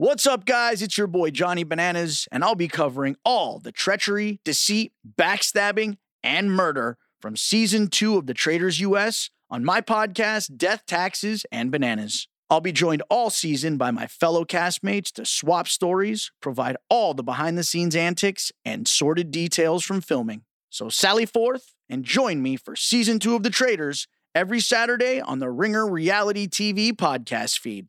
What's up, guys? It's your boy Johnny Bananas, and I'll be covering all the treachery, deceit, backstabbing, and murder from season two of The Traitors US on my podcast, Death, Taxes, and Bananas. I'll be joined all season by my fellow castmates to swap stories, provide all the behind the scenes antics, and sordid details from filming. So sally forth and join me for season two of The Traitors every Saturday on the Ringer Reality TV podcast feed.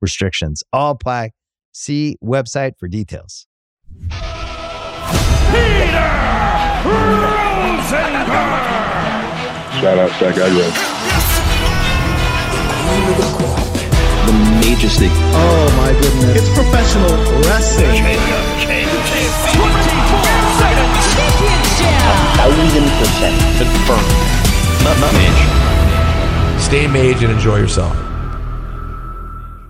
restrictions all apply. See website for details. Shout out Stack Aggro. The majesty. Oh my goodness. It's professional wrestling. Thousand percent confirmed. Maj. Stay maj and enjoy yourself.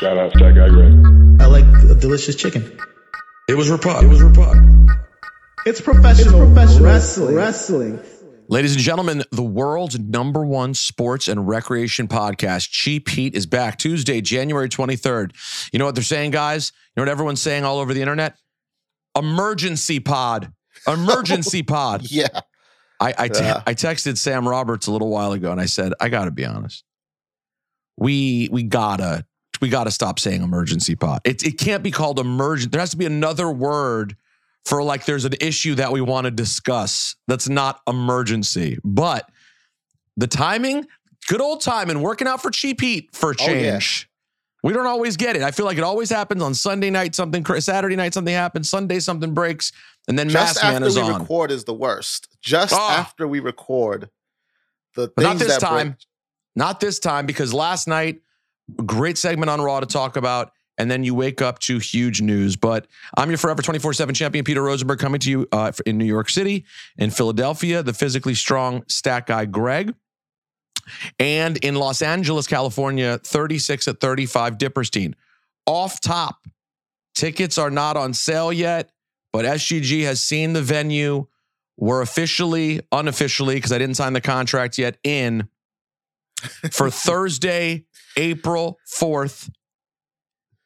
Shout out Stack Aggro. I like a delicious chicken. It was Rapod. It was Rapod. It's professional, professional wrestling. wrestling. Ladies and gentlemen, the world's number one sports and recreation podcast, Cheap Heat, is back Tuesday, January 23rd. You know what they're saying, guys? You know what everyone's saying all over the internet? Emergency pod. Emergency pod. Yeah. I I, te- Yeah. I texted Sam Roberts a little while ago and I said, I gotta be honest. We we gotta we gotta stop saying emergency pod. It it can't be called emergent. There has to be another word for like there's an issue that we want to discuss that's not emergency. But the timing, good old timing, working out for cheap heat for a Oh, yeah. change. We don't always get it. I feel like it always happens on Sunday night, something Saturday night, something happens, Sunday, something breaks, and then Just Man after is we on. record is the worst. Just Ah. after we record, the But not this time. break- Not this time because last night, great segment on Raw to talk about, and then you wake up to huge news. But I'm your forever 24 7 champion, Peter Rosenberg, coming to you uh, in New York City, in Philadelphia, the physically strong stat guy, Greg. And in Los Angeles, California, 36 at 35, Diperstein. Off top, tickets are not on sale yet, but SGG has seen the venue. We're officially, unofficially, because I didn't sign the contract yet, in for Thursday, April 4th,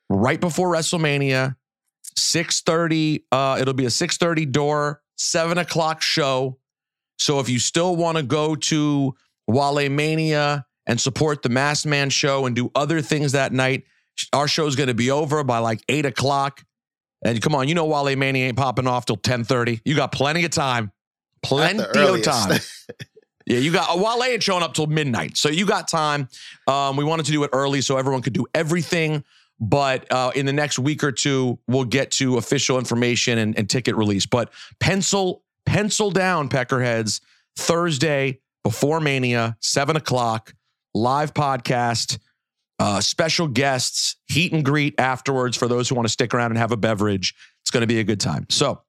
right before WrestleMania, 6:30. Uh, it'll be a 6:30 door, seven o'clock show. So if you still want to go to Wale Mania and support the Mass Man show and do other things that night, our show's going to be over by like eight o'clock. And come on, you know Wale Mania ain't popping off till 10:30. You got plenty of time. Plenty of time. Yeah, you got Wale ain't showing up till midnight, so you got time. Um, we wanted to do it early so everyone could do everything. But uh, in the next week or two, we'll get to official information and, and ticket release. But pencil pencil down, Peckerheads. Thursday before Mania, seven o'clock, live podcast, uh, special guests, heat and greet afterwards for those who want to stick around and have a beverage. It's going to be a good time. So,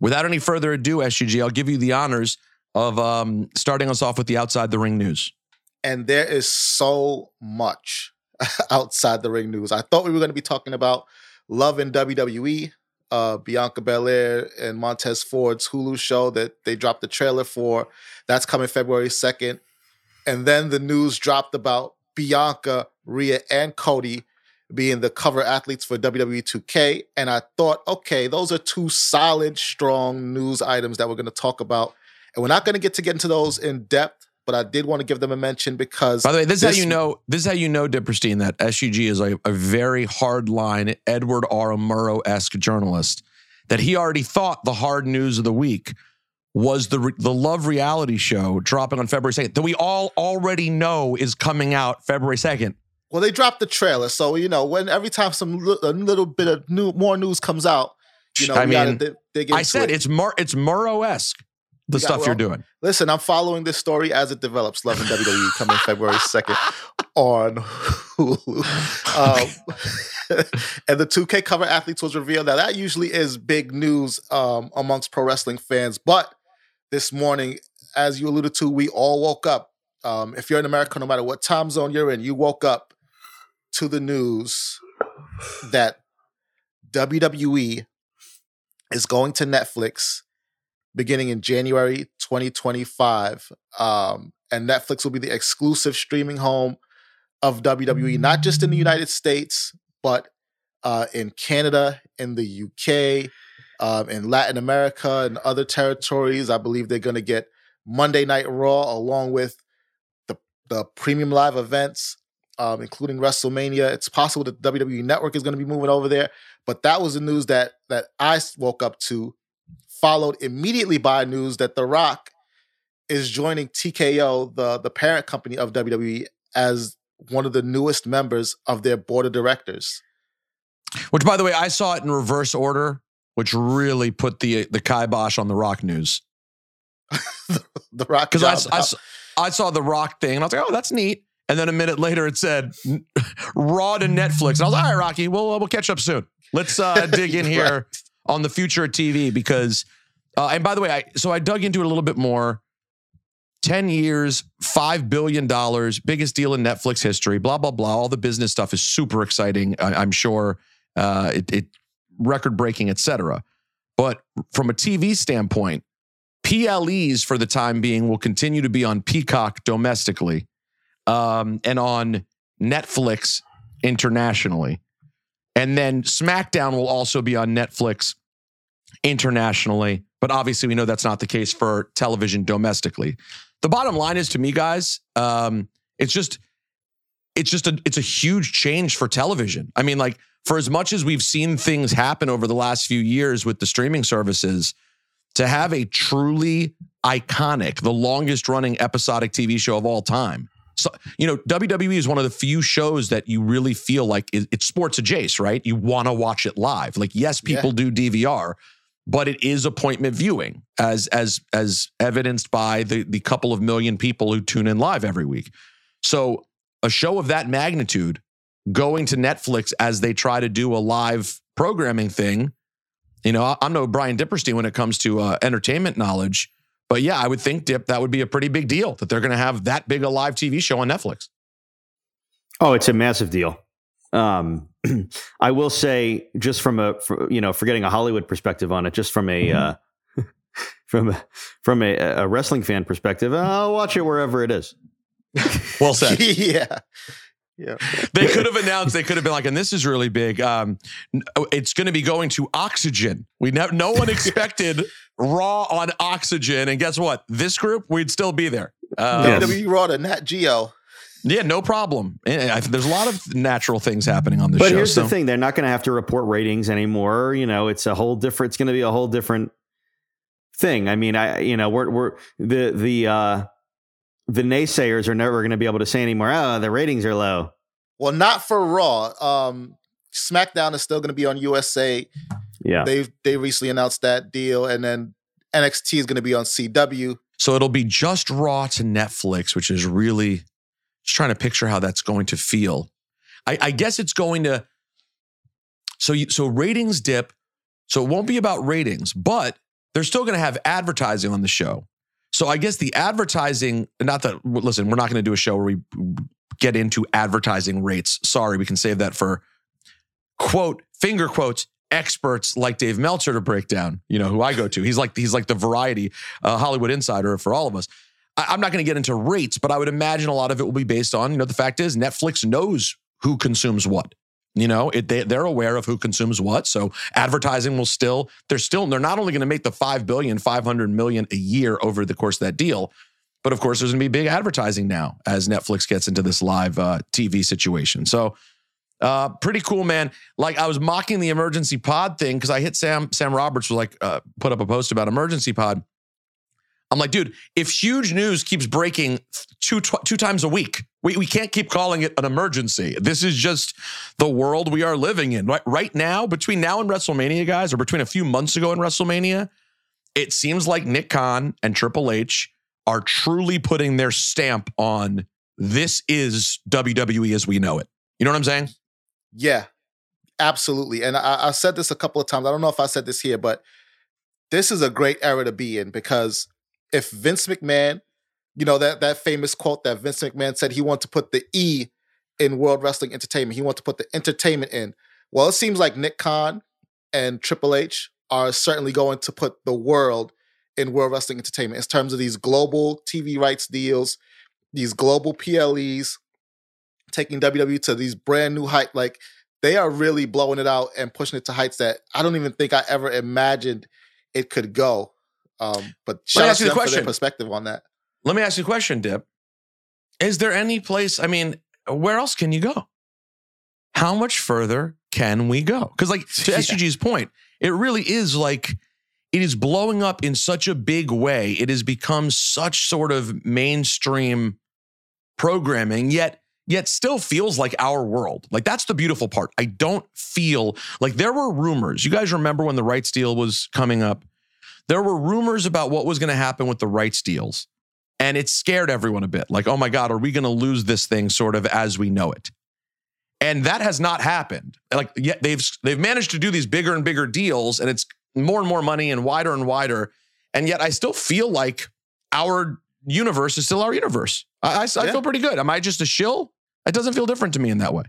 without any further ado, SUG, I'll give you the honors of um, starting us off with the outside the ring news. and there is so much outside the ring news. I thought we were going to be talking about Love in WWE, uh, Bianca Belair and Montez Ford's Hulu show that they dropped the trailer for. That's coming February 2nd. And then the news dropped about Bianca, Rhea, and Cody being the cover athletes for WWE 2K. And I thought, okay, those are two solid, strong news items that we're going to talk about. And we're not going to get to get into those in depth, but I did want to give them a mention because By the way, this, is how you know. This is how you know, Diperstein, that SUG is a, a very hard line Edward R. Murrow esque journalist. That he already thought the hard news of the week was the re- the Love reality show dropping on February second that we all already know is coming out February second. Well, they dropped the trailer, so you know when every time some li- a little bit of new more news comes out, you know I we gotta mean, di- dig into I said it. it's Mur- it's Murrow esque the stuff you're doing. Listen, I'm following this story as it develops. Love and WWE coming February second on Hulu. Um, and the 2K cover athletes was revealed. Now that usually is big news um, amongst pro wrestling fans, but this morning, as you alluded to, we all woke up. Um, if you're in America, no matter what time zone you're in, you woke up to the news that WWE is going to Netflix beginning in January 2025. Um, and Netflix will be the exclusive streaming home of WWE, not just in the United States, but uh, in Canada, in the UK, um, in Latin America, and other territories. I believe they're going to get Monday Night Raw along with the, the premium live events, um, including WrestleMania. It's possible that the WWE Network is going to be moving over there. But that was the news that that I woke up to followed immediately by news that The Rock is joining TKO, the, the parent company of WWE, as one of the newest members of their board of directors. Which, by the way, I saw it in reverse order, which really put the the kibosh on the Rock news. The Rock Because I, I, out. saw the Rock thing and I was like, oh, that's neat. And then a minute later, it said Raw to Netflix. And I was like, all right, Rocky, we'll, we'll catch up soon. Let's uh, dig in here on the future of TV because, uh, and by the way, I so I dug into it a little bit more. 10 years, $5 billion, biggest deal in Netflix history, blah, blah, blah. All the business stuff is super exciting. I, I'm sure uh, it, it record breaking, et cetera. But from a TV standpoint, PLEs for the time being will continue to be on Peacock domestically um, and on Netflix internationally. And then SmackDown will also be on Netflix internationally. But obviously, we know that's not the case for television domestically. The bottom line is to me, guys, um, it's just it's just a it's a huge change for television. I mean, like for as much as we've seen things happen over the last few years with the streaming services, to have a truly iconic, the longest running episodic TV show of all time. So, you know, WWE is one of the few shows that you really feel like it- it's sports adjacent, right? You want to watch it live. Like, yes, people do DVR, but it is appointment viewing, as as as evidenced by the the couple of million people who tune in live every week. So, a show of that magnitude going to Netflix as they try to do a live programming thing. You know, I'm no Bryan Diperstein when it comes to uh, entertainment knowledge, but yeah, I would think Dip that would be a pretty big deal that they're going to have that big a live TV show on Netflix. Oh, it's a massive deal. Um, I will say, just from a for, you know, forgetting a Hollywood perspective on it, just from a uh, from a, from a, a wrestling fan perspective, I'll watch it wherever it is. Well said. yeah. Yeah. they could have announced. They could have been like, and this is really big. Um, it's going to be going to Oxygen. We never. No one expected Raw on Oxygen, and guess what? This group, we'd still be there. Uh, Yes. WWE Raw to Nat Geo. Yeah, no problem. And I think there's a lot of natural things happening on the But show. here's so- the thing: they're not going to have to report ratings anymore. You know, it's a whole different. It's going to be a whole different thing. I mean, I you know, we're we're the the uh, the naysayers are never going to be able to say anymore. Oh, the ratings are low. Well, not for Raw. Um, SmackDown is still going to be on USA. Yeah, They they recently announced that deal, and then NXT is going to be on CW. So it'll be just Raw to Netflix, which is really just trying to picture how that's going to feel. I, I guess it's going to. So you, so ratings dip. So it won't be about ratings, but they're still going to have advertising on the show. So I guess the advertising, not that, listen, we're not going to do a show where we get into advertising rates. Sorry, we can save that for quote, finger quotes, experts like Dave Meltzer to break down, you know, who I go to. He's like, he's like the variety uh, Hollywood insider for all of us. I, I'm not going to get into rates, but I would imagine a lot of it will be based on, you know, the fact is Netflix knows who consumes what. You know, it, they, they're aware of who consumes what. So advertising will still, they're still, they're not only going to make the 5 billion, 500 million a year over the course of that deal, but of course, there's going to be big advertising now as Netflix gets into this live uh, TV situation. So, uh, pretty cool, man. Like I was mocking the emergency pod thing because I hit Sam. Sam Roberts was like, uh, put up a post about emergency pod. I'm like, dude, if huge news keeps breaking two tw- two times a week, we, we can't keep calling it an emergency. This is just the world we are living in. Right, right now, between now and WrestleMania, guys, or between a few months ago and WrestleMania, it seems like Nick Khan and Triple H are truly putting their stamp on this is WWE as we know it. You know what I'm saying? Yeah, absolutely. And I, I said this a couple of times. I don't know if I said this here, but this is a great era to be in because if Vince McMahon, you know, that that famous quote that Vince McMahon said he wanted to put the E in World Wrestling Entertainment. He wanted to put the entertainment in. Well, it seems like Nick Khan and Triple H are certainly going to put the world in World Wrestling Entertainment in terms of these global TV rights deals, these global PLEs, taking WWE to these brand new heights. Like they are really blowing it out and pushing it to heights that I don't even think I ever imagined it could go. Um, but Let shout out ask to you the them for their question. perspective on that. Let me ask you a question, Dip. Is there any place, I mean, where else can you go? How much further can we go? Because, like, to Yeah. Point, it really is like, it is blowing up in such a big way. It has become such sort of mainstream programming, yet yet still feels like our world. Like that's the beautiful part. I don't feel like there were rumors. You guys remember when the rights deal was coming up? There were rumors about what was going to happen with the rights deals. And it scared everyone a bit. Like, oh my God, are we going to lose this thing sort of as we know it? And that has not happened. Like, yet they've they've managed to do these bigger and bigger deals, and it's more and more money and wider and wider. And yet, I still feel like our universe is still our universe. I, I, I feel pretty good. Am I just a shill? It doesn't feel different to me in that way.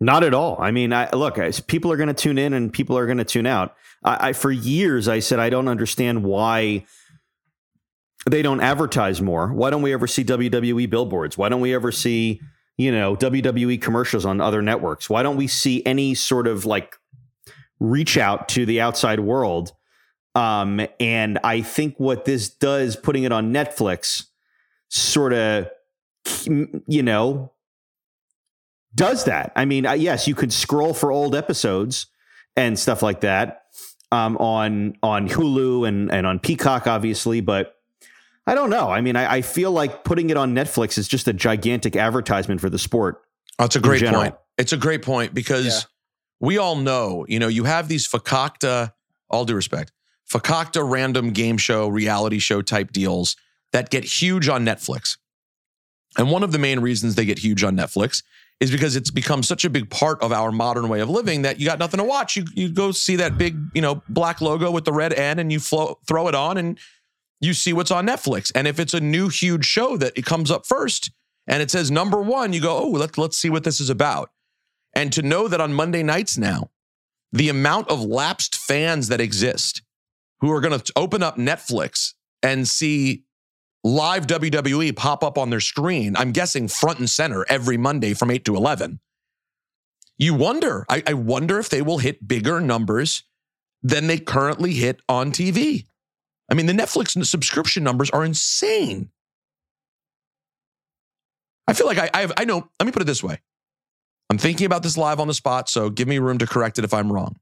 Not at all. I mean, I, look, guys, people are going to tune in and people are going to tune out. I, I for years I said I don't understand why they don't advertise more. Why don't we ever see WWE billboards? Why don't we ever see you know WWE commercials on other networks? Why don't we see any sort of like reach out to the outside world? Um, and I think what this does, putting it on Netflix, sort of, you know, does that. I mean, uh, yes, you could scroll for old episodes and stuff like that um, on on Hulu and and on Peacock, obviously, but. I don't know. I mean, I, I feel like putting it on Netflix is just a gigantic advertisement for the sport. Oh, it's a great point. It's a great point because Yeah. we all know, you know, you have these fakakta, all due respect, fakakta random game show, reality show type deals that get huge on Netflix. And one of the main reasons they get huge on Netflix is because it's become such a big part of our modern way of living that you got nothing to watch. You you go see that big, you know, black logo with the red N and you flow, throw it on and you see what's on Netflix. And if it's a new huge show that it comes up first and it says number one, you go, oh, let's let's see what this is about. And to know that on Monday nights now, the amount of lapsed fans that exist who are going to open up Netflix and see live WWE pop up on their screen, I'm guessing front and center every Monday from 8 to 11. You wonder, I, I wonder if they will hit bigger numbers than they currently hit on TV. I mean, the Netflix subscription numbers are insane. I feel like I, I have, I know, let me put it this way. I'm thinking about this live on the spot, so give me room to correct it if I'm wrong.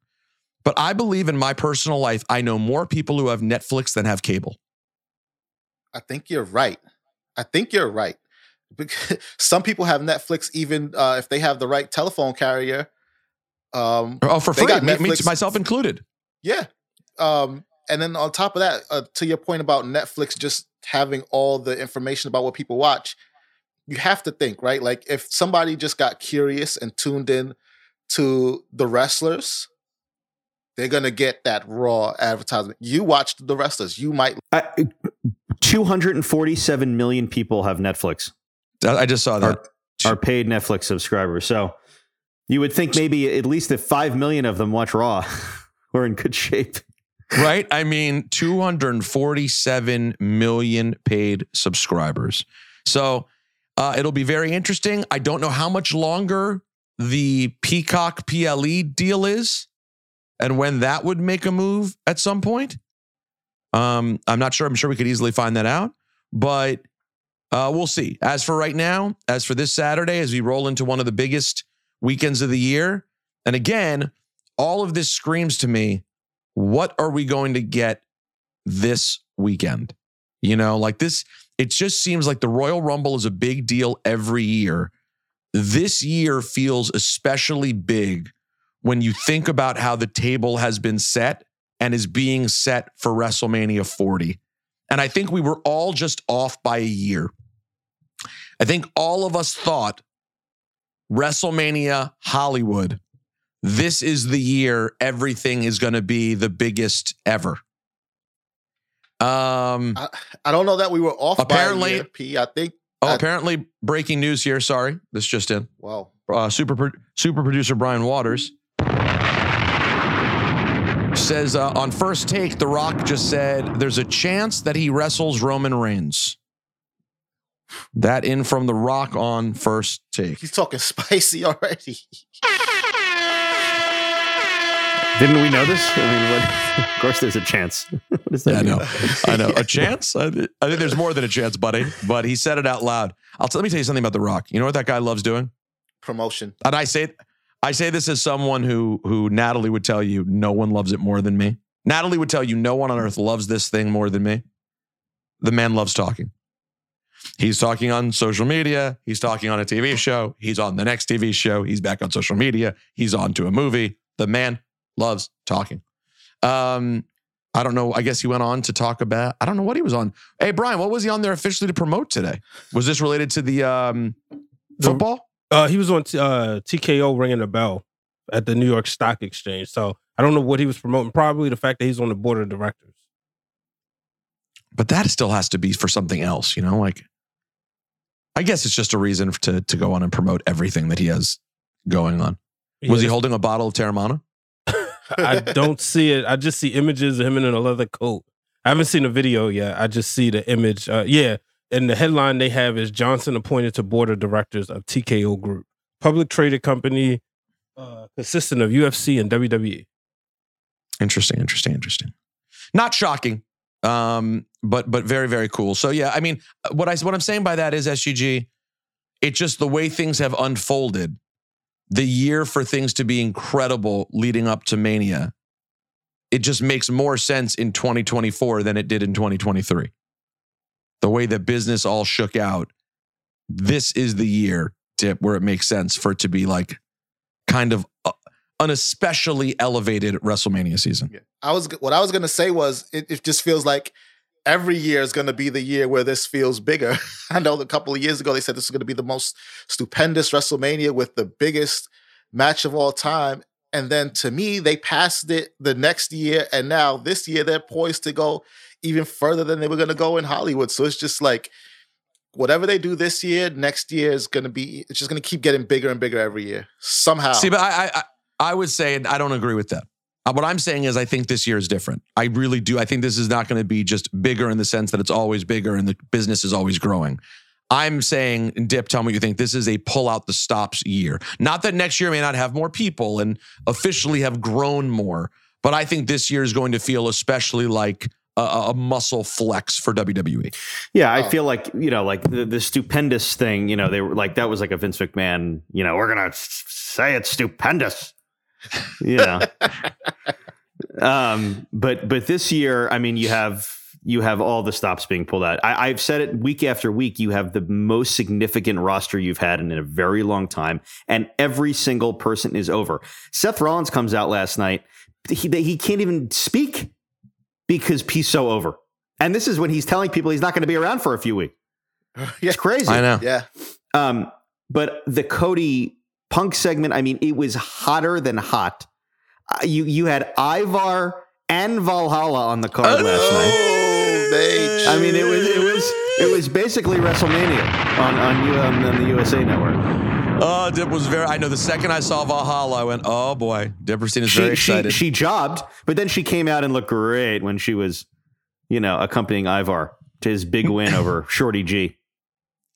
But I believe in my personal life, I know more people who have Netflix than have cable. I think you're right. I think you're right. Because Some people have Netflix even uh, if they have the right telephone carrier. Um, Oh, for free, got me, me- myself included. Yeah. Um, and then on top of that, uh, to your point about Netflix just having all the information about what people watch, you have to think, right? Like if somebody just got curious and tuned in to the wrestlers, they're gonna get that raw advertisement. You watched the wrestlers, you might I, 247 million people have Netflix. I just saw that. Are paid Netflix subscribers. So you would think maybe at least if 5 million of them watch Raw, we're in good shape. right? I mean, 247 million paid subscribers. So uh, it'll be very interesting. I don't know how much longer the Peacock PLE deal is and when that would make a move at some point. Um, I'm not sure. I'm sure we could easily find that out, but uh, we'll see. As for right now, as for this Saturday, as we roll into one of the biggest weekends of the year, and again, all of this screams to me what are we going to get this weekend? You know, like this, it just seems like the Royal Rumble is a big deal every year. This year feels especially big when you think about how the table has been set and is being set for WrestleMania 40. And I think we were all just off by a year. I think all of us thought WrestleMania Hollywood this is the year everything is going to be the biggest ever. Um, I, I don't know that we were off Apparently- by a year, P. I think. oh, I- apparently, breaking news here. Sorry, this just in. Wow. Uh, super super producer Brian Waters says uh, on first take, The Rock just said there's a chance that he wrestles Roman Reigns. That in from The Rock on first take. He's talking spicy already. Didn't we know this? I mean, what, of course, there's a chance. what does that Yeah, I know. I know. A chance? I, I think there's more than a chance, buddy. But he said it out loud. I'll t- let me tell you something about The Rock. You know what that guy loves doing? Promotion. And I say I say this as someone who who Natalie would tell you no one loves it more than me. Natalie would tell you no one on earth loves this thing more than me. The man loves talking. He's talking on social media. He's talking on a TV show. He's on the next TV show. He's back on social media. He's on to a movie. The man loves talking. Um, I don't know. I guess he went on to talk about. I don't know what he was on. Hey, Brian, what was he on there officially to promote today? Was this related to the um, football? Uh, he was on t- uh, TKO ringing the bell at the New York Stock Exchange. So I don't know what he was promoting. Probably the fact that he's on the board of directors. but that still has to be for something else, you know. Like, I guess it's just a reason to to go on and promote everything that he has going on. Was he holding a bottle of Teremana? I don't see it. I just see images of him in a leather coat. I haven't seen a video yet. I just see the image. Uh, yeah, and the headline they have is Johnson appointed to board of directors of TKO Group, public traded company uh, consisting of UFC and. WWE. Interesting, interesting, interesting. Not shocking, um, but but very very cool. So yeah, I mean, what I what I'm saying by that is SGG. It's just the way things have unfolded. The year for things to be incredible leading up to Mania. It just makes more sense in 2024 than it did in 2023. The way that business all shook out, this is the year tip where it makes sense for it to be like kind of uh, an especially elevated WrestleMania season. I was what I was gonna say was it, it just feels like every year is gonna be the year where this feels bigger. I know a couple of years ago they said this is gonna be the most stupendous WrestleMania with the biggest match of all time. And then to me, they passed it the next year, and now this year they're poised to go even further than they were gonna go in Hollywood. So it's just like whatever they do this year, next year is gonna be it's just gonna keep getting bigger and bigger every year. Somehow. See, but I, I, I- I would say and I don't agree with that. Uh, What I'm saying is, I think this year is different. I really do. I think this is not going to be just bigger in the sense that it's always bigger and the business is always growing. I'm saying, Dip, tell me what you think. This is a pull out the stops year. Not that next year may not have more people and officially have grown more, but I think this year is going to feel especially like a, a muscle flex for. WWE. Yeah, I Oh. feel like you know, like the, the stupendous thing. You know, they were like that was like a Vince McMahon. You know, we're gonna s- say it's stupendous. You know, um, but but this year, I mean, you have you have all the stops being pulled out. I, I've said it week after week. You have the most significant roster you've had in, in a very long time, and every single person is over. Seth Rollins comes out last night. He he can't even speak because he's so over. And this is when he's telling people he's not going to be around for a few weeks. yeah. It's crazy. I know. Yeah. Um, but the Cody Punk segment, I mean, it was hotter than hot. Uh, you you had Ivar and Valhalla on the card last night. Oh, H. I mean, it was it was it was basically WrestleMania on on, U, on, on the USA Network. Oh, Dip was very. I know the second I saw Valhalla, I went, "Oh boy, Diperstein is very She, she excited." she jobbed, but then she came out and looked great when she was, you know, accompanying Ivar to his big win over Shorty G.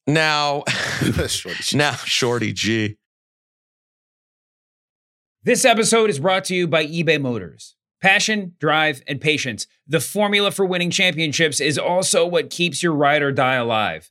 now, Shorty. now, Shorty G. This episode is brought to you by eBay Motors. Passion, drive, and patience. The formula for winning championships is also what keeps your ride or die alive.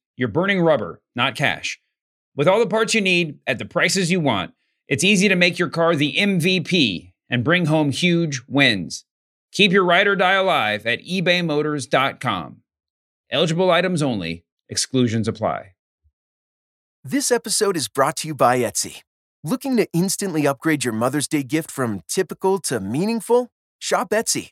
you're burning rubber, not cash. With all the parts you need at the prices you want, it's easy to make your car the MVP and bring home huge wins. Keep your ride or die alive at ebaymotors.com. Eligible items only, exclusions apply. This episode is brought to you by Etsy. Looking to instantly upgrade your Mother's Day gift from typical to meaningful? Shop Etsy.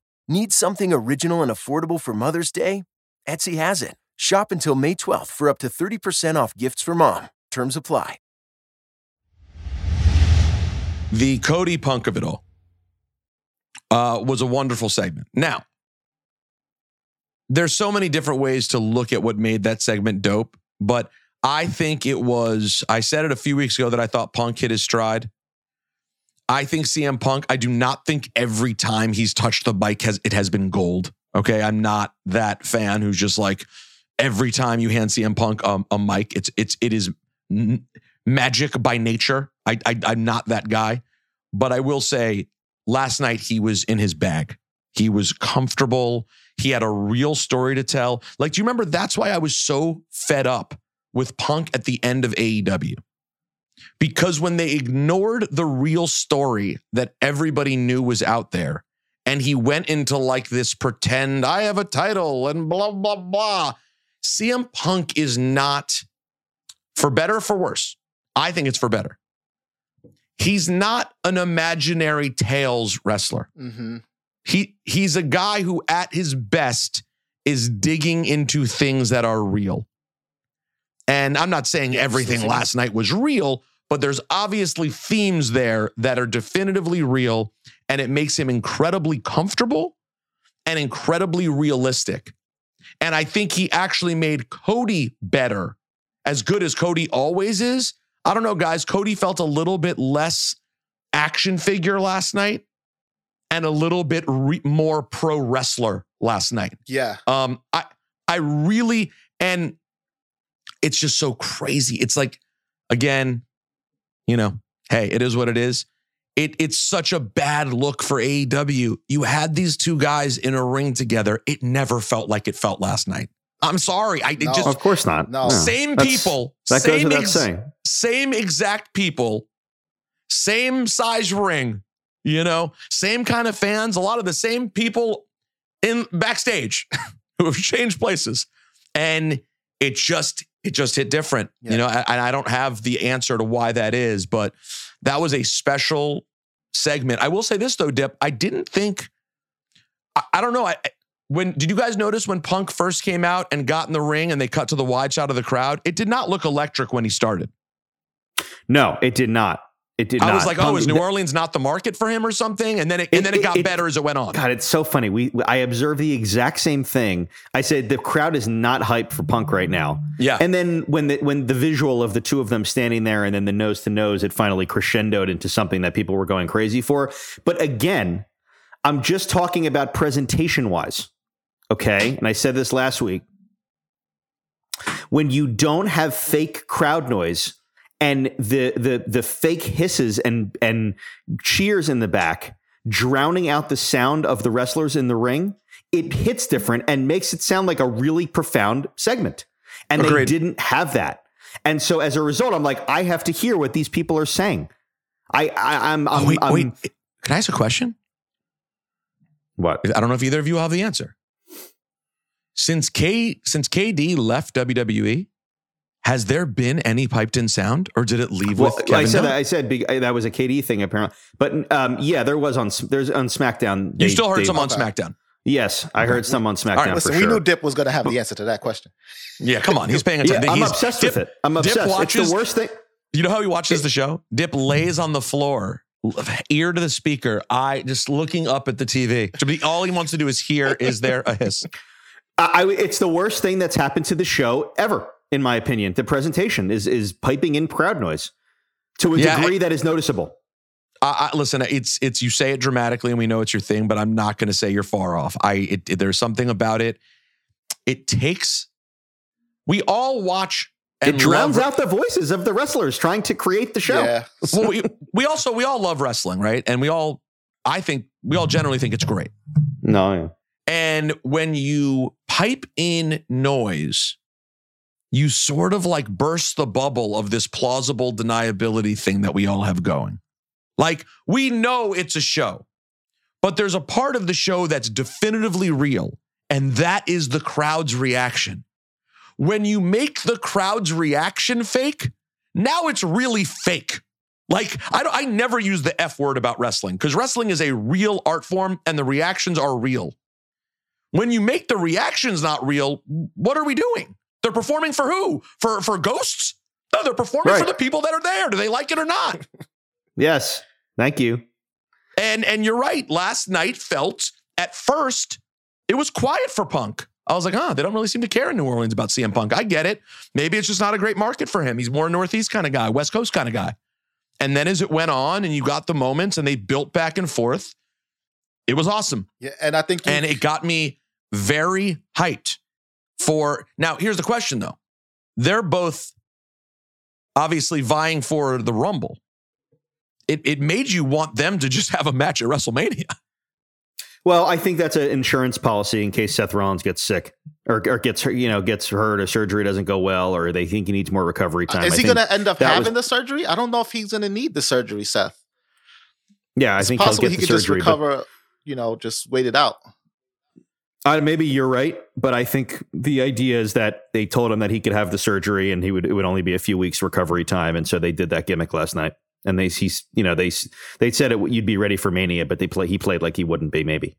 Need something original and affordable for Mother's Day? Etsy has it. Shop until May 12th for up to 30% off gifts for mom. Terms apply. The Cody Punk of it all uh, was a wonderful segment. Now, there's so many different ways to look at what made that segment dope, but I think it was, I said it a few weeks ago that I thought Punk hit his stride. I think CM Punk, I do not think every time he's touched the bike has it has been gold. Okay. I'm not that fan who's just like every time you hand CM Punk um, a mic, it's it's it is n- magic by nature. I, I I'm not that guy. But I will say last night he was in his bag. He was comfortable. He had a real story to tell. Like, do you remember that's why I was so fed up with Punk at the end of AEW? Because when they ignored the real story that everybody knew was out there, and he went into like this pretend, I have a title and blah, blah, blah. CM Punk is not, for better or for worse, I think it's for better. He's not an imaginary tales wrestler. Mm-hmm. He he's a guy who at his best is digging into things that are real. And I'm not saying everything last night was real, but there's obviously themes there that are definitively real and it makes him incredibly comfortable and incredibly realistic. And I think he actually made Cody better. As good as Cody always is. I don't know guys, Cody felt a little bit less action figure last night and a little bit re- more pro wrestler last night. Yeah. Um, I I really and it's just so crazy. It's like again, you know, hey, it is what it is. It it's such a bad look for AEW. You had these two guys in a ring together. It never felt like it felt last night. I'm sorry. I No. just Of course not. No. same That's- people. That same goes without ex- saying. same exact people, same size ring, you know, same kind of fans, a lot of the same people in backstage who have changed places. And it just it just hit different. Yeah. You know, and I don't have the answer to why that is, but that was a special segment. I will say this though, Dip, I didn't think I, I don't know. I, when did you guys notice when Punk first came out and got in the ring and they cut to the wide shot of the crowd? It did not look electric when he started. No, it did not. It did I not. was like, oh, is New Orleans not the market for him or something? And then it, and then it got better as it went on. God, it's so funny. We I observed the exact same thing. I said the crowd is not hyped for Punk right now. Yeah. And then when the when the visual of the two of them standing there and then the nose to nose, it finally crescendoed into something that people were going crazy for. But again, I'm just talking about presentation wise. Okay. And I said this last week. when you don't have fake crowd noise and the the the fake hisses and and cheers in the back drowning out the sound of the wrestlers in the ring, it hits different and makes it sound like a really profound segment. And Agreed. they didn't have that. And so as a result, I'm like, I have to hear what these people are saying. I, I I'm, oh, I'm, Oh, wait, I'm wait. Can I ask a question? what? I don't know if either of you have the answer. Since K since KD left WWE, has there been any piped in sound, or did it leave Well, with Kevin I said Dunn? that, I said big- that was a KD thing apparently, but um, yeah, there was on there's on SmackDown. you they- still heard they- some on Okay. SmackDown. Yes, I heard some on SmackDown right, for Listen, sure. we knew Dip was going to have the answer to that question. Yeah, come on, he's paying yeah, attention. I'm He's- obsessed Dip- with it. I'm Dip obsessed. it's the worst thing. You know how he watches the show? Dip lays on the floor, ear to the speaker, eye just looking up at the TV. To be all he wants to do is hear, is there a hiss? I, I- it's the worst thing that's happened to the show ever, in my opinion. The presentation is is piping in crowd noise to a Yeah, degree I- that is noticeable. I, I, listen, it's it's you say it dramatically, and we know it's your thing, but I'm not going to say you're far off. I it, it- there's something about it. It takes. We all watch. And It drowns love- out the voices of the wrestlers trying to create the show. Yeah. well, we, we also we all love wrestling, right? And we all, I think, we all generally think it's great. No, yeah. And when you pipe in noise, you sort of like burst the bubble of this plausible deniability thing that we all have going. Like, we know it's a show, but there's a part of the show that's definitively real, and that is the crowd's reaction. When you make the crowd's reaction fake, now it's really fake. Like, I, don't- I never use the F word about wrestling because wrestling is a real art form and the reactions are real. When you make the reactions not real, what are we doing? They're performing for who? For for ghosts? No, they're performing for the people that are there. Do they like it or not? Yes. Thank you. And and you're right. Last night felt at first it was quiet for Punk. I was like, huh, they don't really seem to care in New Orleans about CM Punk. I get it. Maybe it's just not a great market for him. He's more Northeast kind of guy, West Coast kind of guy. And then as it went on and you got the moments and they built back and forth, it was awesome. Yeah, and I think you, And it got me very hyped for now. Here's the question though. They're both obviously vying for the Rumble. It, it made you want them to just have a match at WrestleMania. Well, I think that's an insurance policy in case Seth Rollins gets sick or, or gets hurt, you know, gets hurt or surgery doesn't go well or they think he needs more recovery uh, time. is I he going to end up having was- the surgery? I don't know if he's going to need the surgery, Seth. Yeah, I It's think he'll possible get he the could just surgery. but- recover. You know, just wait it out. Uh, maybe you're right, but I think the idea is that they told him that he could have the surgery and he would it would only be a few weeks recovery time, and so they did that gimmick last night. And they he's you know they they said it you'd be ready for Mania, but they play he played like he wouldn't be. Maybe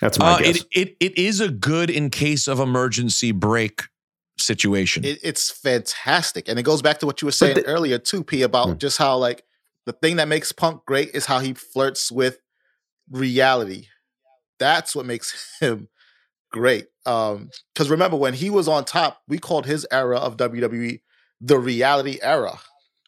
that's my Uh, guess. it, it, it is a good in case of emergency break situation. It, it's fantastic, and it goes back to what you were saying the- earlier too, P, about Hmm. just how like the thing that makes Punk great is how he flirts with reality. That's what makes him great. Um, because remember when he was on top, we called his era of WWE the reality era.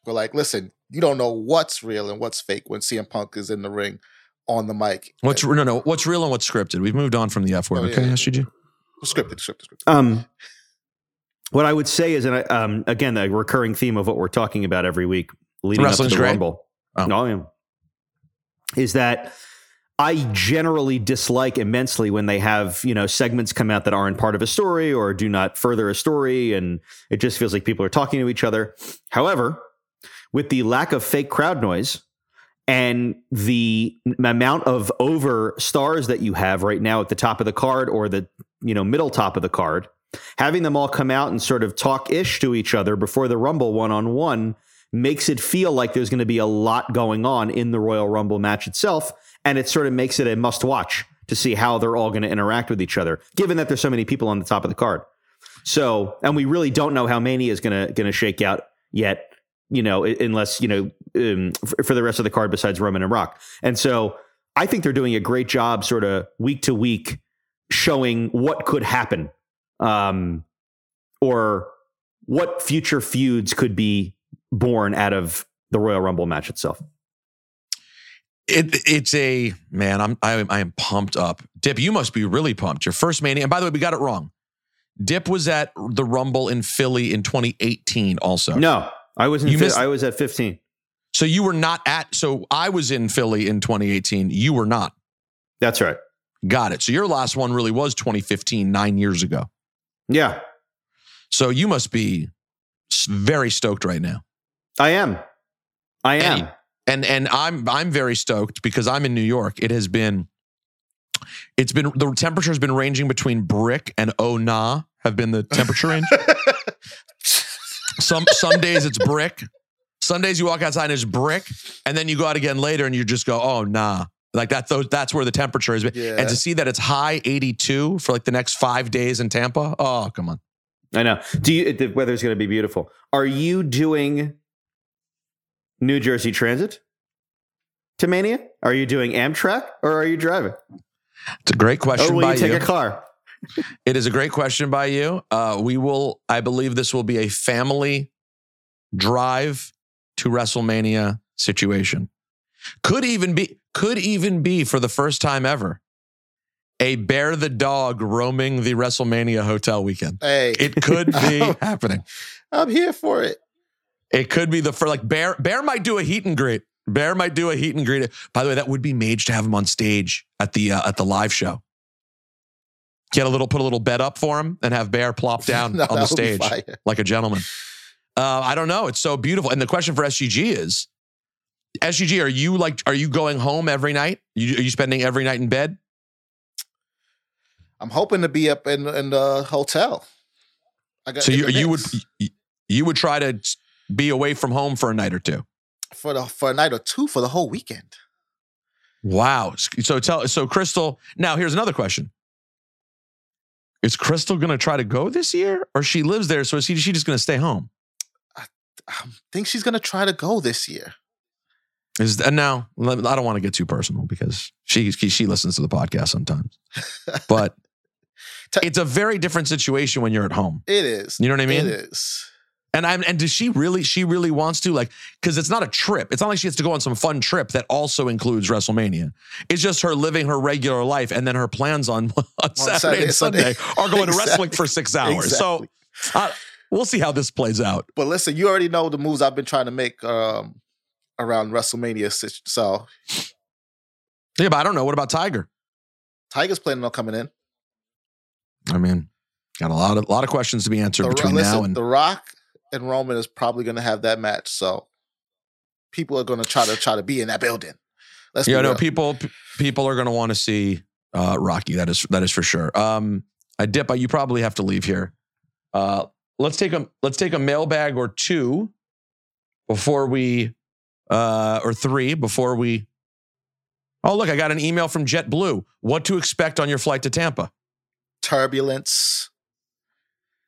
We're like, listen, you don't know what's real and what's fake when CM Punk is in the ring on the mic. what's no no what's real and what's scripted? We've moved on from the F word. Oh, okay, yeah. SGG. Scripted, scripted, scripted. Um, what I would say is, and I- um, again, a recurring theme of what we're talking about every week leading up to the great. Rumble. Oh. No, yeah. is that I generally dislike immensely when they have you know segments come out that aren't part of a story or do not further a story, and it just feels like people are talking to each other. However, with the lack of fake crowd noise and the amount of over stars that you have right now at the top of the card or the you know middle top of the card having them all come out and sort of talk ish to each other before the rumble one on one makes it feel like there's going to be a lot going on in the royal rumble match itself and it sort of makes it a must watch to see how they're all going to interact with each other given that there's so many people on the top of the card so and we really don't know how mania is going to going to shake out yet you know, unless, you know, um, for the rest of the card besides Roman and Rock. And so I think they're doing a great job sort of week to week showing what could happen um, or what future feuds could be born out of the Royal Rumble match itself. It, it's a man. I'm I, am- I am pumped up. Dip, you must be really pumped. Your first mania. And by the way, we got it wrong. Dip was at the Rumble in Philly in 2018 also. No, I was in. You fi- missed- I was at 15. So you were not at so I was in Philly in 2018. You were not. That's right. Got it. So your last one really was 2015, 9 years ago. Yeah, So you must be very stoked right now. I am. I am. And, and and I'm I'm very stoked because I'm in New York. It has been it's been the temperature has been ranging between brick and oh nah have been the temperature range. some some days it's brick. Some days you walk outside and it's brick, and then you go out again later and you just go, oh nah. Like that, those, that's where the temperature has been. Yeah. And to see that it's high 82 for like the next five days in Tampa, oh, come on. I know. Do you? The weather's going to be beautiful. Are you doing New Jersey Transit to Mania? Are you doing Amtrak or are you driving? It's a great question or will by you take you. a car? It is a great question by you. Uh, we will, I believe this will be a family drive to WrestleMania situation. Could even be, could even be for the first time ever, a bear the dog roaming the WrestleMania hotel weekend. Hey, It could be happening. I'm here for it. It could be the for like Bear. Bear might do a heat and greet. Bear might do a heat and greet. By the way, that would be maj to have him on stage at the uh, at the live show. Get a little, put a little bed up for him, and have Bear plop down No, on the that would be stage like a gentleman. Uh, I don't know. It's so beautiful. And the question for SGG is, SGG, are you like, are you going home every night? You, are you spending every night in bed? I'm hoping to be up in in the hotel. I got So you you would you would try to be away from home for a night or two. for the for a night or two for the whole weekend. Wow. So tell so Crystal. Now here's another question. Is Crystal going to try to go this year, or she lives there? So is she, she just going to stay home? I think she's gonna try to go this year. Is and now I don't want to get too personal because she, she listens to the podcast sometimes, but it's a very different situation when you're at home. It is. You know what I mean? It is. And I'm and does she really she really wants to like because it's not a trip. It's not like she has to go on some fun trip that also includes WrestleMania. It's just her living her regular life and then her plans on, on, Saturday, Saturday and Sunday, Sunday. are going to Exactly. wrestling for six hours. Exactly. So uh, we'll see how this plays out. But listen, you already know the moves I've been trying to make um, around WrestleMania. So Yeah, but I don't know. What about Tiger? Tiger's planning on coming in. I mean, got a lot of a lot of questions to be answered The, between listen, now and The Rock and Roman is probably going to have that match. So people are going to try to try to be in that building. Let's yeah, no, real. people p- people are going to want to see uh, Rocky. That is that is for sure. Um, I dip. You probably have to leave here. Uh, let's take a let's take a mailbag or two before we uh, or three before we. Oh look, I got an email from JetBlue. What to expect on your flight to Tampa? turbulence.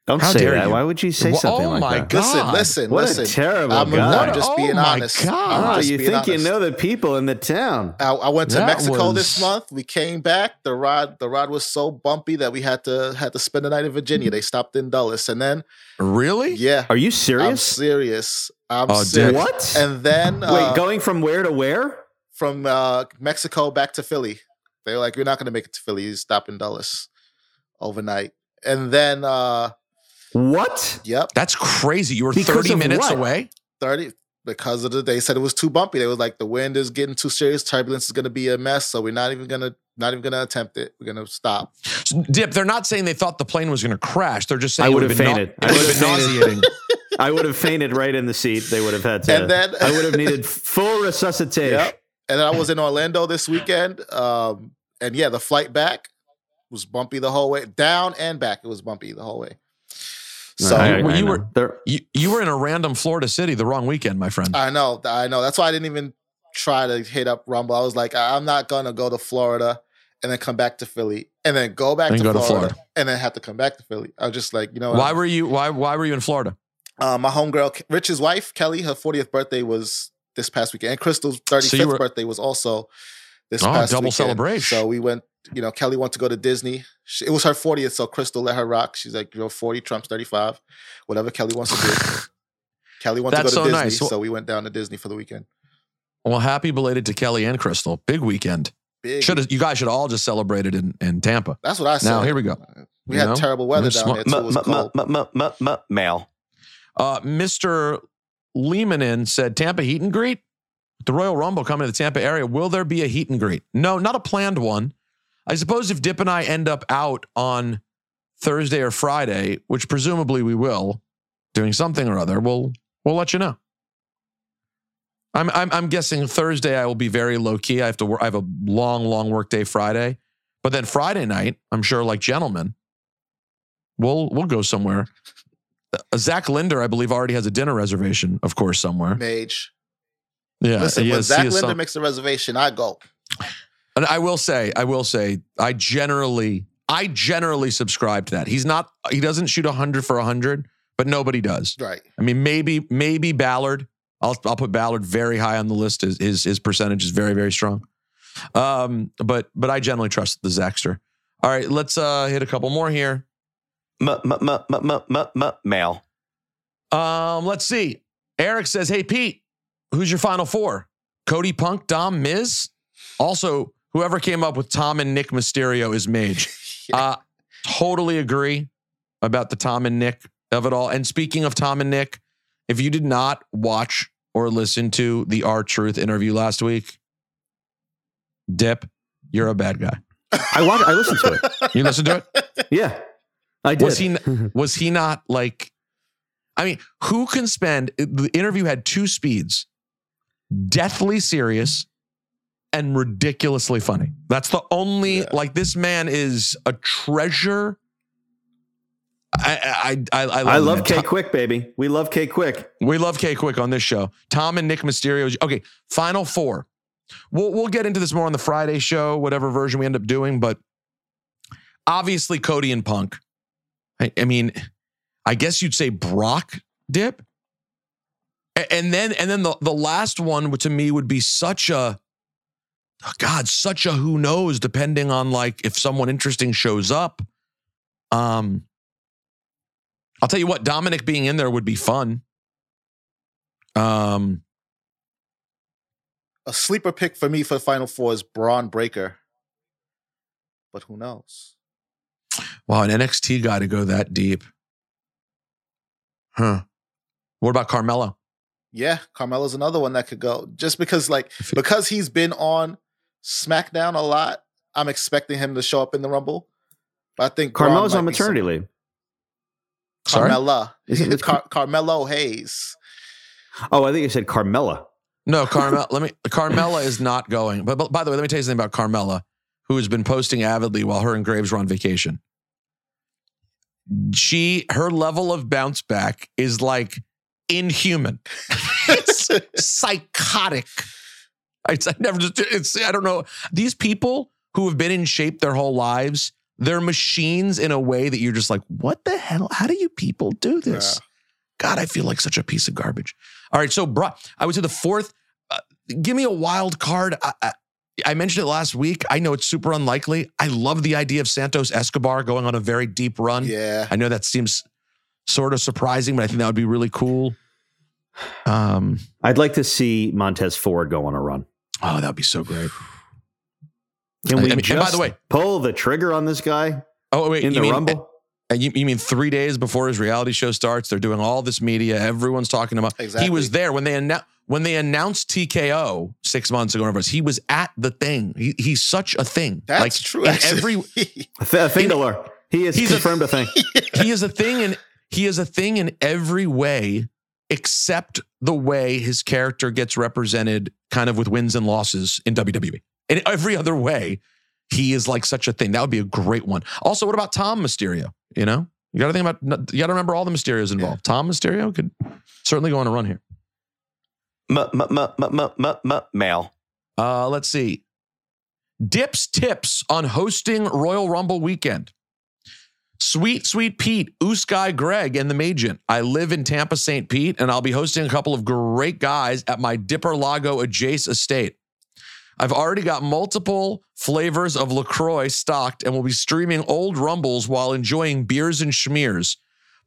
Don't How say dare that. you. Why would you say Wha- something oh like my that? God. Listen, listen, What listen. a terrible I'm, guy. I'm just Oh being my honest. God. I'm Oh, you being think you know the people in the town? I, I went to That Mexico this month. We came back. The ride, the ride was so bumpy that we had to had to spend the night in Virginia. They stopped in Dulles, and then Really? yeah, Are you I'm serious? serious. I'm Oh, serious. Dick. What? And then uh, Wait, going from where to where? from uh, Mexico back to Philly, they were like, "You're not going to make it to Philly. You stop in Dulles overnight." And then, uh, What? yep, That's crazy. You were Because thirty minutes what? away. thirty because of the they said it was too bumpy. They was like, "The wind is getting too serious. Turbulence is going to be a mess. So we're not even gonna not even gonna attempt it. We're gonna stop." So, Dip. They're not saying they thought the plane was going to crash. They're just saying I would would've fainted. nau- I would would have been have nauseating. I would have fainted right in the seat. They would have had to. And then- I would have needed full resuscitation. Yep. And then I was in Orlando this weekend. Um, and yeah, the flight back was bumpy the whole way, down and back. It was bumpy the whole way. So I- I, I you know. were- They're- You, you were in a random Florida city the wrong weekend, my friend. I know, I know. That's why I didn't even try to hit up Rumble. I was like, I'm not gonna go to Florida and then come back to Philly and then go back And to, go to Florida, Florida. and then have to come back to Philly. I was just like, you know, why what? were you why why were you in Florida? uh, my homegirl Rich's wife Kelly, her 40th birthday was this past weekend, and Crystal's 35th So were- birthday was also this Oh, past double weekend. celebration. So we went. You know, Kelly wants to go to Disney. She, it was her 40th, so Crystal let her rock. She's like, you know, 40 trumps 35, whatever Kelly wants to do. Kelly wants That's to go so to Disney, nice. Well- so we went down to Disney for the weekend. Well, happy belated to Kelly and Crystal. Big weekend. Big. Should you guys should all just celebrated in, in Tampa. That's what I said. Now here we go. We You had know? terrible weather down smart. there too. It was M- m- cold. m- m- m- m- Mail. Uh, Mr. Lehmanin said Tampa heat and greet. The Royal Rumble coming to the Tampa area. Will there be a heat and greet? No, not a planned one. I suppose if Dip and I end up out on Thursday or Friday, which presumably we will, doing something or other, we'll we'll let you know. I'm I'm, I'm guessing Thursday I will be very low key. I have to work. I have a long long work day Friday, but then Friday night I'm sure like gentlemen, we'll we'll go somewhere. Uh, Zach Linder, I believe, already has a dinner reservation, of course, somewhere. Maj. Yeah, Listen, he when Zach Linder some- makes a reservation, I go. And I will say, I will say, I generally, I generally subscribe to that. He's not, he doesn't shoot hundred for hundred, but nobody does. Right. I mean, maybe, maybe Ballard. I'll, I'll put Ballard very high on the list. His, his, his percentage is very, very strong. Um, but, but I generally trust the Zaxter. All right, let's uh hit a couple more here. M- m- m- m- m- m- m- Mail. Um, let's see. Eric says, "Hey Pete, who's your final four? Cody Punk, Dom, Miz. Also, whoever came up with Dom and Nick Mysterio is Maj. uh, totally agree about the Dom and Nick of it all. And speaking of Dom and Nick, if you did not watch or listen to the R Truth interview last week, Dip, you're a bad guy. I watched. I listened to it. You listened to it? Yeah, I did. Was he was he not like? I mean, who can spend? The interview had two speeds: deathly serious and ridiculously funny. That's the only like. This man is a treasure. I I I, I love, I love. K Tom- Quick, baby. We love K Quick. we love K Quick on this show. Dom and Nick Mysterio. Okay, final four. We'll we'll get into this more on the Friday show, whatever version we end up doing. But obviously, Cody and Punk. I, I mean, I guess you'd say Brock Dip. And then and then the, the last one to me would be such a God, such a who knows, depending on like if someone interesting shows up. Um I'll tell you what, Dominic being in there would be fun. Um, A sleeper pick for me for the final four is Bron Breakker. But who knows? wow, an NXT guy to go that deep. Huh. What about Carmelo? Yeah, Carmelo's another one that could go. Just because, like, because he's been on SmackDown a lot, I'm expecting him to show up in the Rumble. But I think Carmelo's on maternity some- leave. Sorry? Carmella. Isn't it- Car- Carmelo Hayes. Oh, I think you said Carmella. No, Carmella. let me. Carmella is not going. But, but by the way, let me tell you something about Carmella, who has been posting avidly while her and Graves were on vacation. She, her level of bounce back is like inhuman. it's psychotic. I, I never just. It's. I don't know. These people who have been in shape their whole lives, they're machines in a way that you're just like, what the hell? How do you people do this? God, I feel like such a piece of garbage. All right, so bro, I would say the fourth. Uh, give me a wild card. I, I, I mentioned it last week. I know it's super unlikely. I love the idea of Santos Escobar going on a very deep run. Yeah. I know that seems sort of surprising, but I think that would be really cool. Um, I'd like to see Montez Ford go on a run. Oh, that would be so great. Can we I mean, and by the way- pull the trigger on this guy Oh wait, in you the mean, Rumble? uh, you, you mean three days before his reality show starts? They're doing all this media. Everyone's talking about. He was there when they announced when they announced TKO six months ago. whatever it He was at the thing. He, he's such a thing. That's like, true. In every A, thing to learn. He is He's a- confirmed a, thing. he is a thing and he is a thing in every way except the way his character gets represented kind of with wins and losses in WWE. In every other way, he is like such a thing. That would be a great one. Also, what about Dom Mysterio? You know, you got to think about, you got to remember all the Mysterios involved. Dom Mysterio could certainly go on a run here. M- m- m- m- m- m- m- Mail. Uh, let's see. Dips tips on hosting Royal Rumble weekend. Sweet, sweet Pete, Oos Greg, and the Magent. I live in Tampa, St. Pete, and I'll be hosting a couple of great guys at my Dipper Lago Adjace estate. I've already got multiple flavors of LaCroix stocked and will be streaming old Rumbles while enjoying beers and schmears.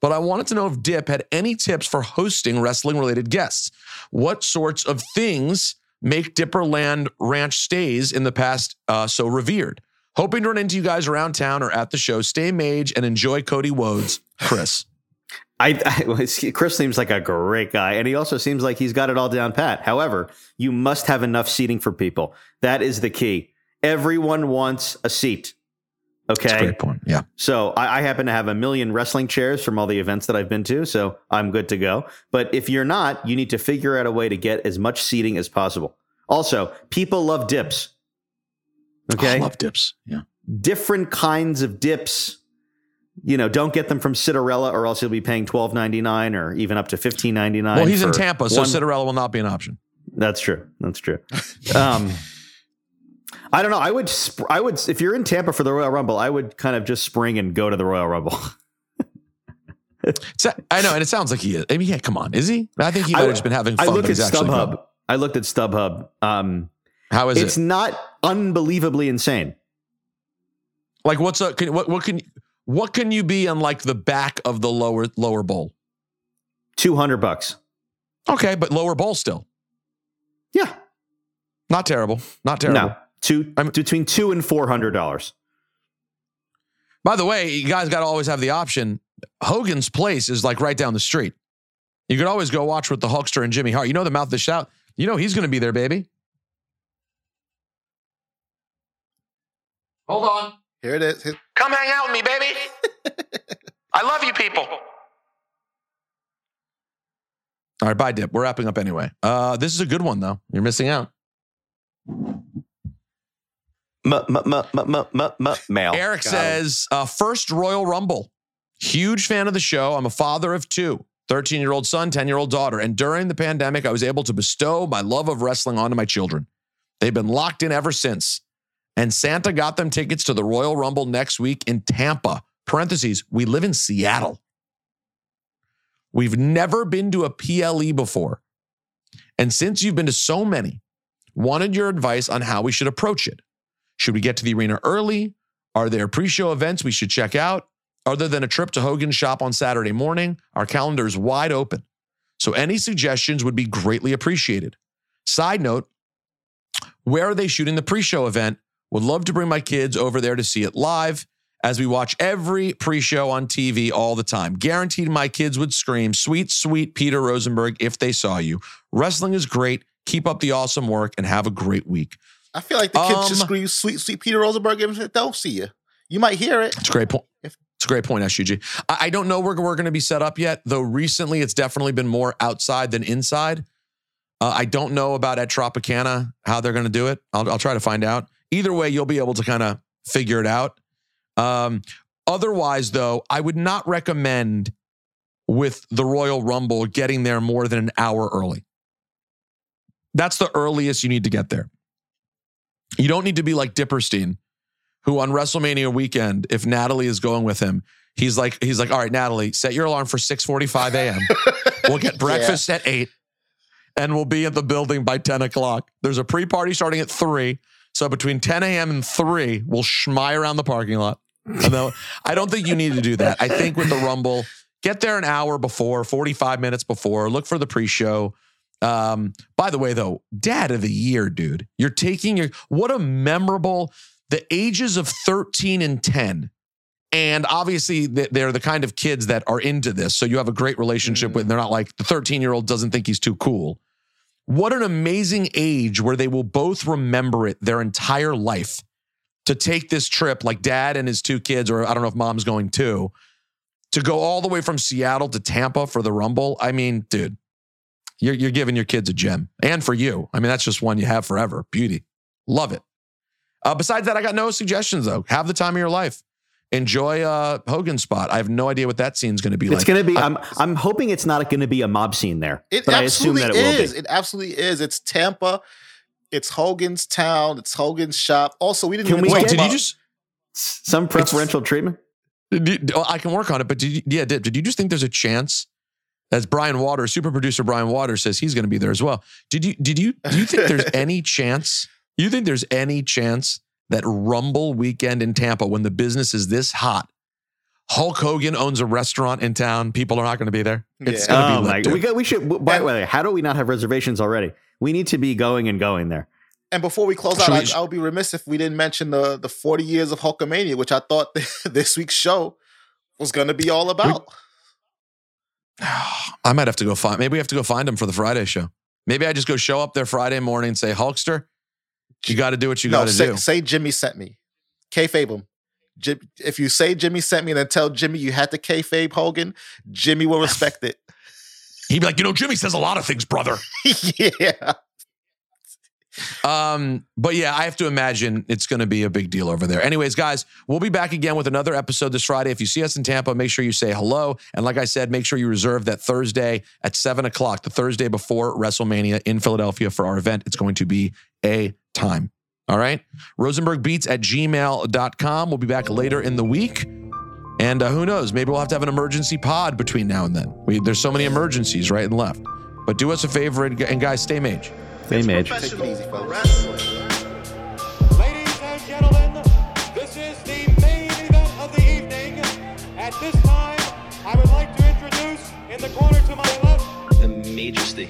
But I wanted to know if Dip had any tips for hosting wrestling related guests. What sorts of things make Dipperland Ranch stays in the past uh, so revered. Hoping to run into you guys around town or at the show. Stay maj and enjoy Cody Wodes. Chris. I, I Chris seems like a great guy, and he also seems like he's got it all down pat. However, you must have enough seating for people. That is the key. Everyone wants a seat. Okay, That's a great point. Yeah. So I, I happen to have a million wrestling chairs from all the events that I've been to, so I'm good to go. But if you're not, you need to figure out a way to get as much seating as possible. Also, people love dips. Okay, I love dips. Yeah. different kinds of dips. You know, don't get them from Citarella, or else you'll be paying twelve ninety nine, or even up to fifteen ninety nine. Well, he's in Tampa, so Citarella will not be an option. That's true. That's true. Um, I don't know. I would. Sp- I would. If you're in Tampa for the Royal Rumble, I would kind of just spring and go to the Royal Rumble. So- I know, and it sounds like he is. I mean, yeah, come on, is he? I think he might have just been having fun. I looked at StubHub. going. I looked at StubHub. Um, How is it's it? It's not unbelievably insane. Like, what's a can, what? What can what can you be on like the back of the lower lower bowl? Two hundred bucks. Okay, but lower bowl still. Yeah, not terrible. Not terrible. No, two between two and four hundred dollars. By the way, you guys got to always have the option. Hogan's Place is like right down the street. You could always go watch with the Hulkster and Jimmy Hart. You know the mouth of the shout. You know he's going to be there, baby. Hold on. Here it is. Here- Come hang out with me, baby. I love you people. All right, bye, Dip. We're wrapping up anyway. Uh, this is a good one, though. You're missing out. Mail. Eric says, uh, first Royal Rumble. Huge fan of the show. I'm a father of two 13 year old son, 10 year old daughter. And during the pandemic, I was able to bestow my love of wrestling onto my children. They've been locked in ever since. And Santa got them tickets to the Royal Rumble next week in Tampa. Parentheses, we live in Seattle. We've never been to a PLE before. And since you've been to so many, wanted your advice on how we should approach it. Should we get to the arena early? Are there pre show events we should check out? Other than a trip to Hogan's shop on Saturday morning, our calendar is wide open. So any suggestions would be greatly appreciated. Side note, where are they shooting the pre show event? Would love to bring my kids over there to see it live as we watch every pre show on TV all the time. Guaranteed my kids would scream, Sweet, sweet Peter Rosenberg, if they saw you. Wrestling is great. Keep up the awesome work and have a great week. I feel like the kids should Um, scream "Sweet, sweet Peter Rosenberg" if they don't see you. You might hear it. It's a great point. It's a great point, SUG. I, I don't know where we're going to be set up yet, though recently it's definitely been more outside than inside. Uh, I don't know about at Tropicana how they're going to do it. I'll, I'll try to find out. Either way, you'll be able to kind of figure it out. Um, otherwise, though, I would not recommend with the Royal Rumble getting there more than an hour early. That's the earliest you need to get there. You don't need to be like Diperstein, who on WrestleMania weekend, if Natalie is going with him, he's like, he's like, all right, Natalie, set your alarm for 6:45 a.m. we'll get breakfast at eight, and we'll be at the building by 10 o'clock. There's a pre-party starting at three. So between 10 a.m. and three, we'll schmy around the parking lot. And then, I don't think you need to do that. I think with the Rumble, get there an hour before, 45 minutes before, look for the pre-show. Um, by the way, though, dad of the year, dude. You're taking your what a memorable the ages of 13 and 10. And obviously, they're the kind of kids that are into this. So you have a great relationship with. They're not like the 13 year old doesn't think he's too cool. What an amazing age where they will both remember it their entire life to take this trip, like dad and his two kids, or I don't know if mom's going too, to go all the way from Seattle to Tampa for the Rumble. I mean, dude, you're, you're giving your kids a gem. And for you, I mean, that's just one you have forever. Beauty. Love it. Uh, besides that, I got no suggestions though. Have the time of your life. Enjoy uh, Hogan spot. I have no idea what that scene's going to be like. It's going to be. I- I'm. I'm hoping it's not going to be a mob scene there, It but I assume absolutely that it will is. be. It absolutely is. It's Tampa. It's Hogan's town. It's Hogan's shop. Also, we didn't Can even we talk get- Did you just? Some preferential treatment. Did you, oh, I can work on it, but did you, yeah, did, did you just think there's a chance? As Brian Waters, super producer Brian Waters says he's going to be there as well. Did you? Did you? Do you think there's any chance? You think there's any chance that Rumble weekend in Tampa, when the business is this hot, Hulk Hogan owns a restaurant in town. People are not going to be there. It's Yeah. going to Oh be my! lit. We got. We should. By the way, how do we not have reservations already? We need to be going and going there. And before we close out, we- I, I would be remiss if we didn't mention the the 40 years of Hulkamania, which I thought this week's show was going to be all about. I might have to go find. Maybe we have to go find him for the Friday show. Maybe I just go show up there Friday morning and say, Hulkster, you got to do what you no, got to do. say Jimmy sent me. Kayfabe him. Jim, if you say Jimmy sent me and then tell Jimmy you had to kayfabe Hogan, Jimmy will respect it. He'd be like, you know, Jimmy says a lot of things, brother. yeah. Um, but yeah, I have to imagine it's going to be a big deal over there. Anyways, guys, we'll be back again with another episode this Friday. If you see us in Tampa, make sure you say hello. And like I said, make sure you reserve that Thursday at seven o'clock, the Thursday before WrestleMania in Philadelphia for our event. It's going to be a time. All right. RosenbergBeats at gmail.com. We'll be back later in the week. And uh, who knows? Maybe we'll have to have an emergency pod between now and then. We, there's so many emergencies right and left. But do us a favor and, and guys, stay maj. Stay maj. Take it easy, fellas. Ladies and gentlemen, this is the main event of the evening. At this time, I would like to introduce in the corner to my left, The majesty.